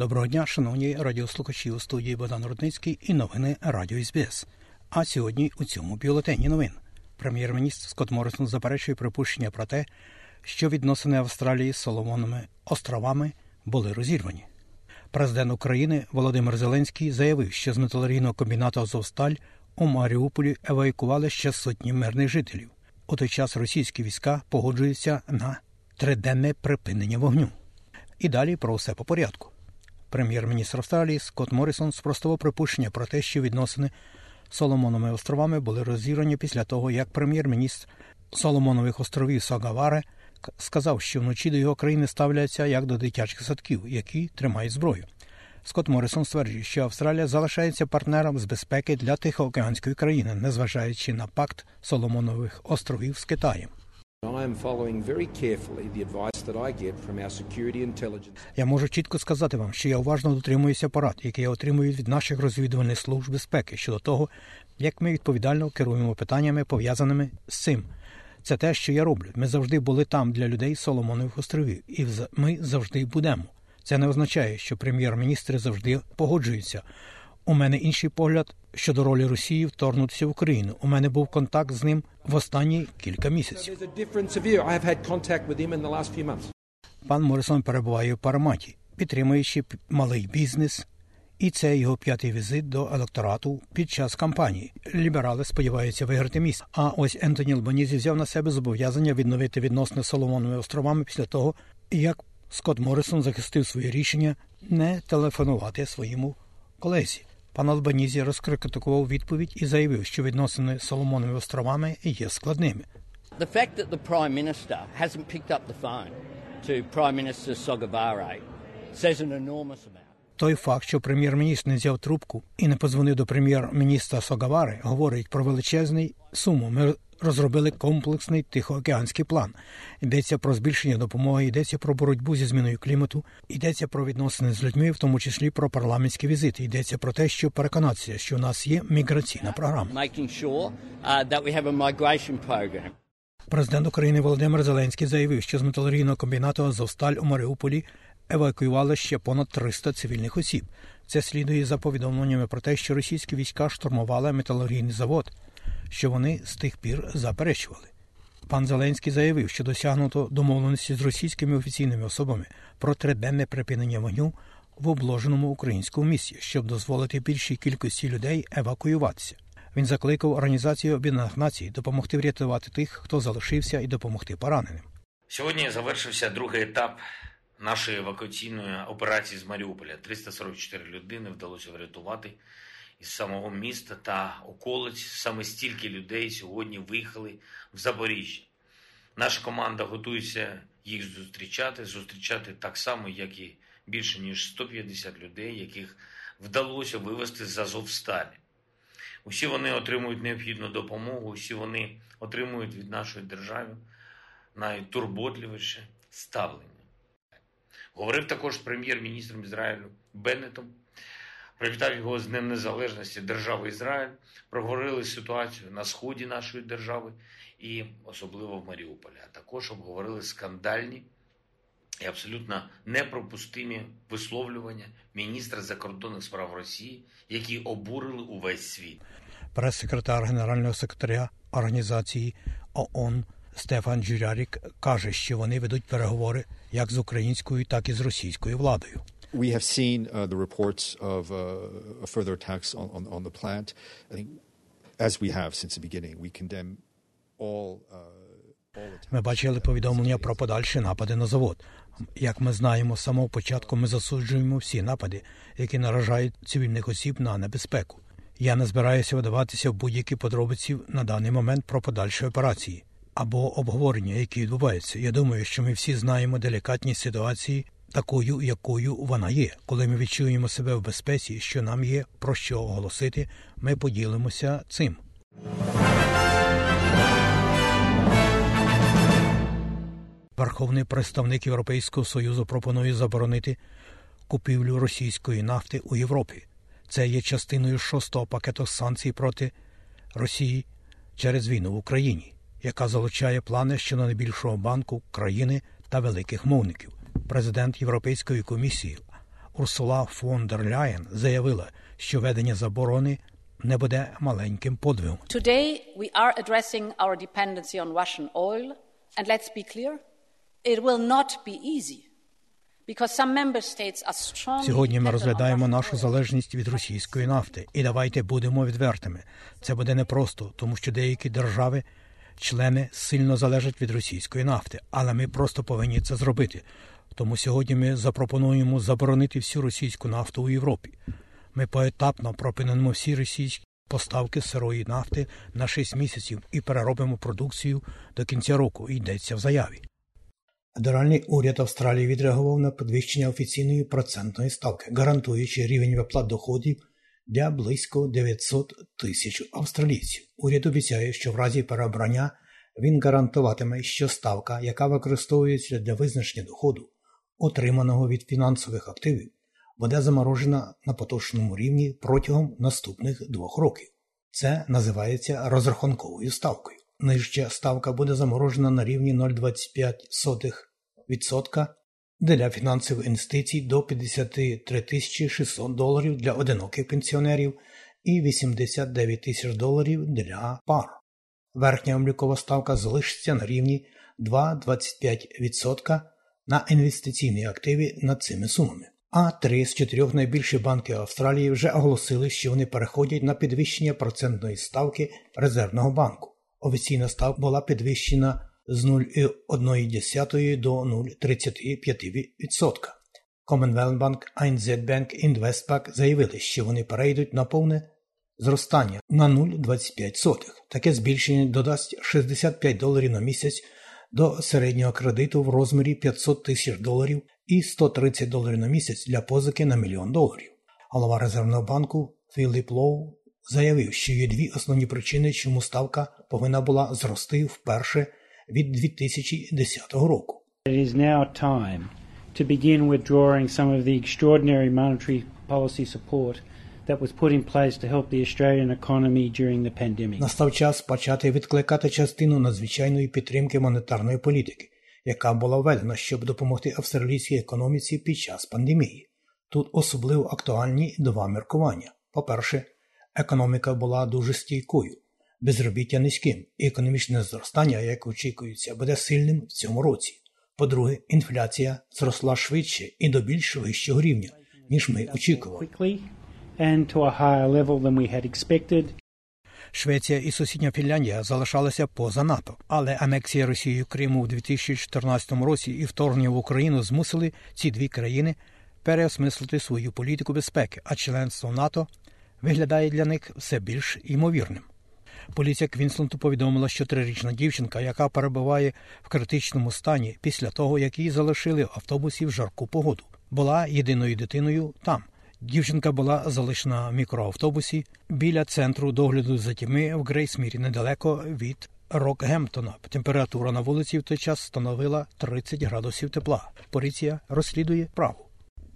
Доброго дня, шановні радіослухачі у студії Богдан Рудницький і новини Радіо СБС. А сьогодні у цьому бюлетені новин прем'єр-міністр Скотт Моррисон заперечує припущення про те, що відносини Австралії з Соломонами островами були розірвані. Президент України Володимир Зеленський заявив, що з металургійного комбінату Азовсталь у Маріуполі евакуювали ще сотні мирних жителів. У той час російські війська погоджуються на триденне припинення вогню. І далі про все по порядку. Прем'єр-міністр Австралії Скотт Моррісон спростував припущення про те, що відносини Соломоновими островами були розірвані після того, як прем'єр-міністр Соломонових островів Сагаваре сказав, що вночі до його країни ставляться як до дитячих садків, які тримають зброю. Скотт Моррисон стверджує, що Австралія залишається партнером з безпеки для Тихоокеанської країни, незважаючи на пакт Соломонових островів з Китаєм. Я можу чітко сказати вам, що я уважно дотримуюся порад, які я отримую від наших розвідувальних служб безпеки щодо того, як ми відповідально керуємо питаннями, пов'язаними з цим. Це те, що я роблю. Ми завжди були там для людей Соломонових островів, і ми завжди будемо. Це не означає, що прем'єр-міністри завжди погоджуються. У мене інший погляд щодо ролі Росії вторгнутися в Україну. У мене був контакт з ним в останні кілька місяців. Пан Моррисон перебуває в Параматі, підтримуючи малий бізнес, і це його п'ятий візит до електорату під час кампанії. Ліберали сподіваються виграти місце. А ось Ентоні Албанізі взяв на себе зобов'язання відновити відносини з Соломоновими островами після того, як Скотт Моррисон захистив своє рішення не телефонувати своєму колезі. Пан Албанізі розкритикував відповідь і заявив, що відносини з Соломоновими островами є складними. The fact that the Prime Minister hasn't picked up the phone to Prime Minister Sogavare says an enormous amount. Той факт, що прем'єр-міністр не взяв трубку і не позвонив до прем'єр-міністра Согавари, говорить про величезний суму. Розробили комплексний тихоокеанський план. Йдеться про збільшення допомоги, йдеться про боротьбу зі зміною клімату, йдеться про відносини з людьми, в тому числі про парламентські візити. Йдеться про те, що переконатися, що у нас є міграційна програма. Uh. Президент України Володимир Зеленський заявив, що з металургійного комбінату Азовсталь у Маріуполі евакуювали ще понад 300 цивільних осіб. Це слідує за повідомленнями про те, що російські війська штурмували металургійний завод, що вони з тих пір заперечували. Пан Зеленський заявив, що досягнуто домовленості з російськими офіційними особами про триденне припинення вогню в обложеному українському місті, щоб дозволити більшій кількості людей евакуюватися. Він закликав Організацію Об'єднаних Націй допомогти врятувати тих, хто залишився, і допомогти пораненим. Сьогодні завершився другий етап нашої евакуаційної операції з Маріуполя. 344 людини вдалося врятувати із самого міста та околиць. Саме стільки людей сьогодні виїхали в Запоріжжя. Наша команда готується їх зустрічати, зустрічати так само, як і більше ніж 150 людей, яких вдалося вивезти з Азовсталі. Усі вони отримують необхідну допомогу, усі вони отримують від нашої держави найтурботливіше ставлення. Говорив також прем'єр-міністром Ізраїлю Беннетом, привітав його з Днем Незалежності держави Ізраїль, проговорили ситуацію на сході нашої держави і особливо в Маріуполі. А також обговорили скандальні і абсолютно непропустимі висловлювання міністра закордонних справ Росії, які обурили увесь світ. Прес-секретар генерального секретаря організації ООН Стефан Джурярік каже, що вони ведуть переговори як з українською, так і з російською владою. We have seen uh, the reports of uh, further attacks on, on, on the plant. I think, as we have since the beginning, we condemn all. Uh, Ми бачили повідомлення про подальші напади на завод. Як ми знаємо, з самого початку ми засуджуємо всі напади, які наражають цивільних осіб на небезпеку. Я не збираюся видаватися в будь-які подробиці на даний момент про подальші операції або обговорення, які відбуваються. Я думаю, що ми всі знаємо делікатність ситуації такою, якою вона є. Коли ми відчуємо себе в безпеці, що нам є про що оголосити, ми поділимося цим. Верховний представник Європейського союзу пропонує заборонити купівлю російської нафти у Європі. Це є частиною шостого пакету санкцій проти Росії через війну в Україні, яка залучає плани щодо найбільшого банку країни та великих мовників. Президент Європейської комісії Урсула фон дер Ляєн заявила, що ведення заборони не буде маленьким подвигом. Today we are addressing our dependency on Russian oil, and let's be clear, it will not be easy. Сьогодні ми розглядаємо нашу залежність від російської нафти, і давайте будемо відвертими. Це буде непросто, тому що деякі держави, члени сильно залежать від російської нафти, але ми просто повинні це зробити. Тому сьогодні ми запропонуємо заборонити всю російську нафту у Європі. Ми поетапно припинимо всі російські поставки сирої нафти на 6 місяців і переробимо продукцію до кінця року. Йдеться в заяві. Федеральний уряд Австралії відреагував на підвищення офіційної процентної ставки, гарантуючи рівень виплат доходів для близько 900 тисяч австралійців. Уряд обіцяє, що в разі переобрання він гарантуватиме, що ставка, яка використовується для визначення доходу, отриманого від фінансових активів, буде заморожена на поточному рівні протягом наступних двох років. Це називається розрахунковою ставкою. Нижча ставка буде заморожена на рівні 0,25% для фінансових інвестицій до 53 600 доларів для одиноких пенсіонерів і 89 тисяч доларів для пар. Верхня облікова ставка залишиться на рівні 2,25% на інвестиційні активи над цими сумами. А три з чотирьох найбільших банків Австралії вже оголосили, що вони переходять на підвищення процентної ставки резервного банку. Офіційна ставка була підвищена з 0,1 до 0,35%. Commonwealth Bank, ANZ Bank Westpac заявили, що вони перейдуть на повне зростання на 0,25. Таке збільшення додасть 65 доларів на місяць до середнього кредиту в розмірі 500 тисяч доларів і 130 доларів на місяць для позики на мільйон доларів. Голова резервного банку Філіп Лоу заявив, що є дві основні причини, чому ставка повинна була зрости вперше від 2010 року. It is now time to begin withdrawing some of the extraordinary monetary policy support that was put in place to help the Australian economy during the pandemic. Настав час почати відкликати частину надзвичайної підтримки монетарної політики, яка була введена, щоб допомогти австралійській економіці під час пандемії. Тут особливо актуальні два міркування. По-перше, економіка була дуже стійкою, безробіття низьким, і економічне зростання, як очікується, буде сильним в цьому році. По-друге, інфляція зросла швидше і до більш вищого рівня, ніж ми очікували. And to a higher level than we had expected. Швеція і сусідня Фінляндія залишалися поза НАТО, але анексія Росією Криму у 2014 році і вторгнення в Україну змусили ці дві країни переосмислити свою політику безпеки, а членство НАТО виглядає для них все більш ймовірним. Поліція Квінсленду повідомила, що трирічна дівчинка, яка перебуває в критичному стані після того, як її залишили в автобусі в жарку погоду, була єдиною дитиною там. Дівчинка була залишена в мікроавтобусі біля центру догляду за тіми в Грейсмірі, недалеко від Рокгемптона. Температура на вулиці в той час становила 30 градусів тепла. Поліція розслідує праву.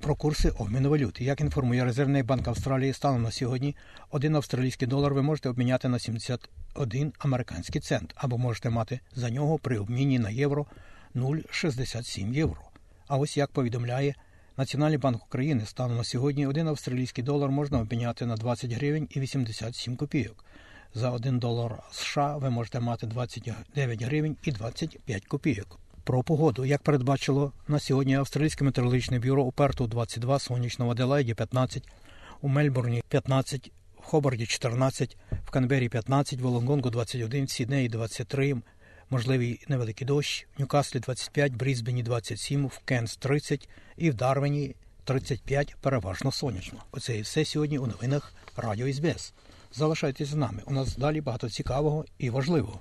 Про курси обміну валюти. Як інформує Резервний банк Австралії, станом на сьогодні один австралійський долар ви можете обміняти на 71 американський цент, або можете мати за нього при обміні на євро 0,67 євро. А ось як повідомляє Національний банк України, станом на сьогодні один австралійський долар можна обміняти на 20 гривень і 87 копійок. За 1 долар США ви можете мати 29 гривень і 25 копійок. Про погоду, як передбачило на сьогодні Австралійське метеорологічне бюро у Перту 22, сонячно в Аделаїді 15, у Мельбурні 15, в Хобарді 14, в Канбері 15, в Волонгонгу 21, в Сіднеї 23, можливий невеликий дощ, в Ньюкаслі 25, Брізбені 27, в Кенс 30 і в Дарвені 35, переважно сонячно. Оце і все сьогодні у новинах Радіо СБС. Залишайтесь з нами. У нас далі багато цікавого і важливого.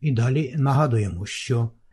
І далі нагадуємо, що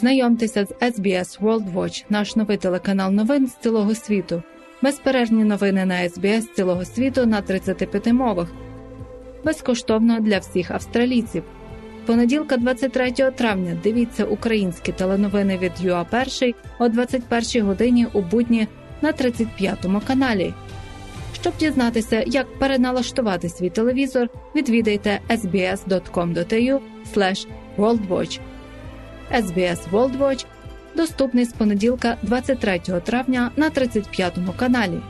Знайомтеся з SBS World Watch, наш новий телеканал новин з цілого світу. Безперервні новини на SBS з цілого світу на 35 мовах. Безкоштовно для всіх австралійців. Понеділка, 23 травня, дивіться українські теленовини від ЮА1 о 21 годині у будні на 35 каналі. Щоб дізнатися, як переналаштувати свій телевізор, відвідайте sbs.com.au worldwatch. SBS World Watch доступний з понеділка 23 травня на 35 каналі.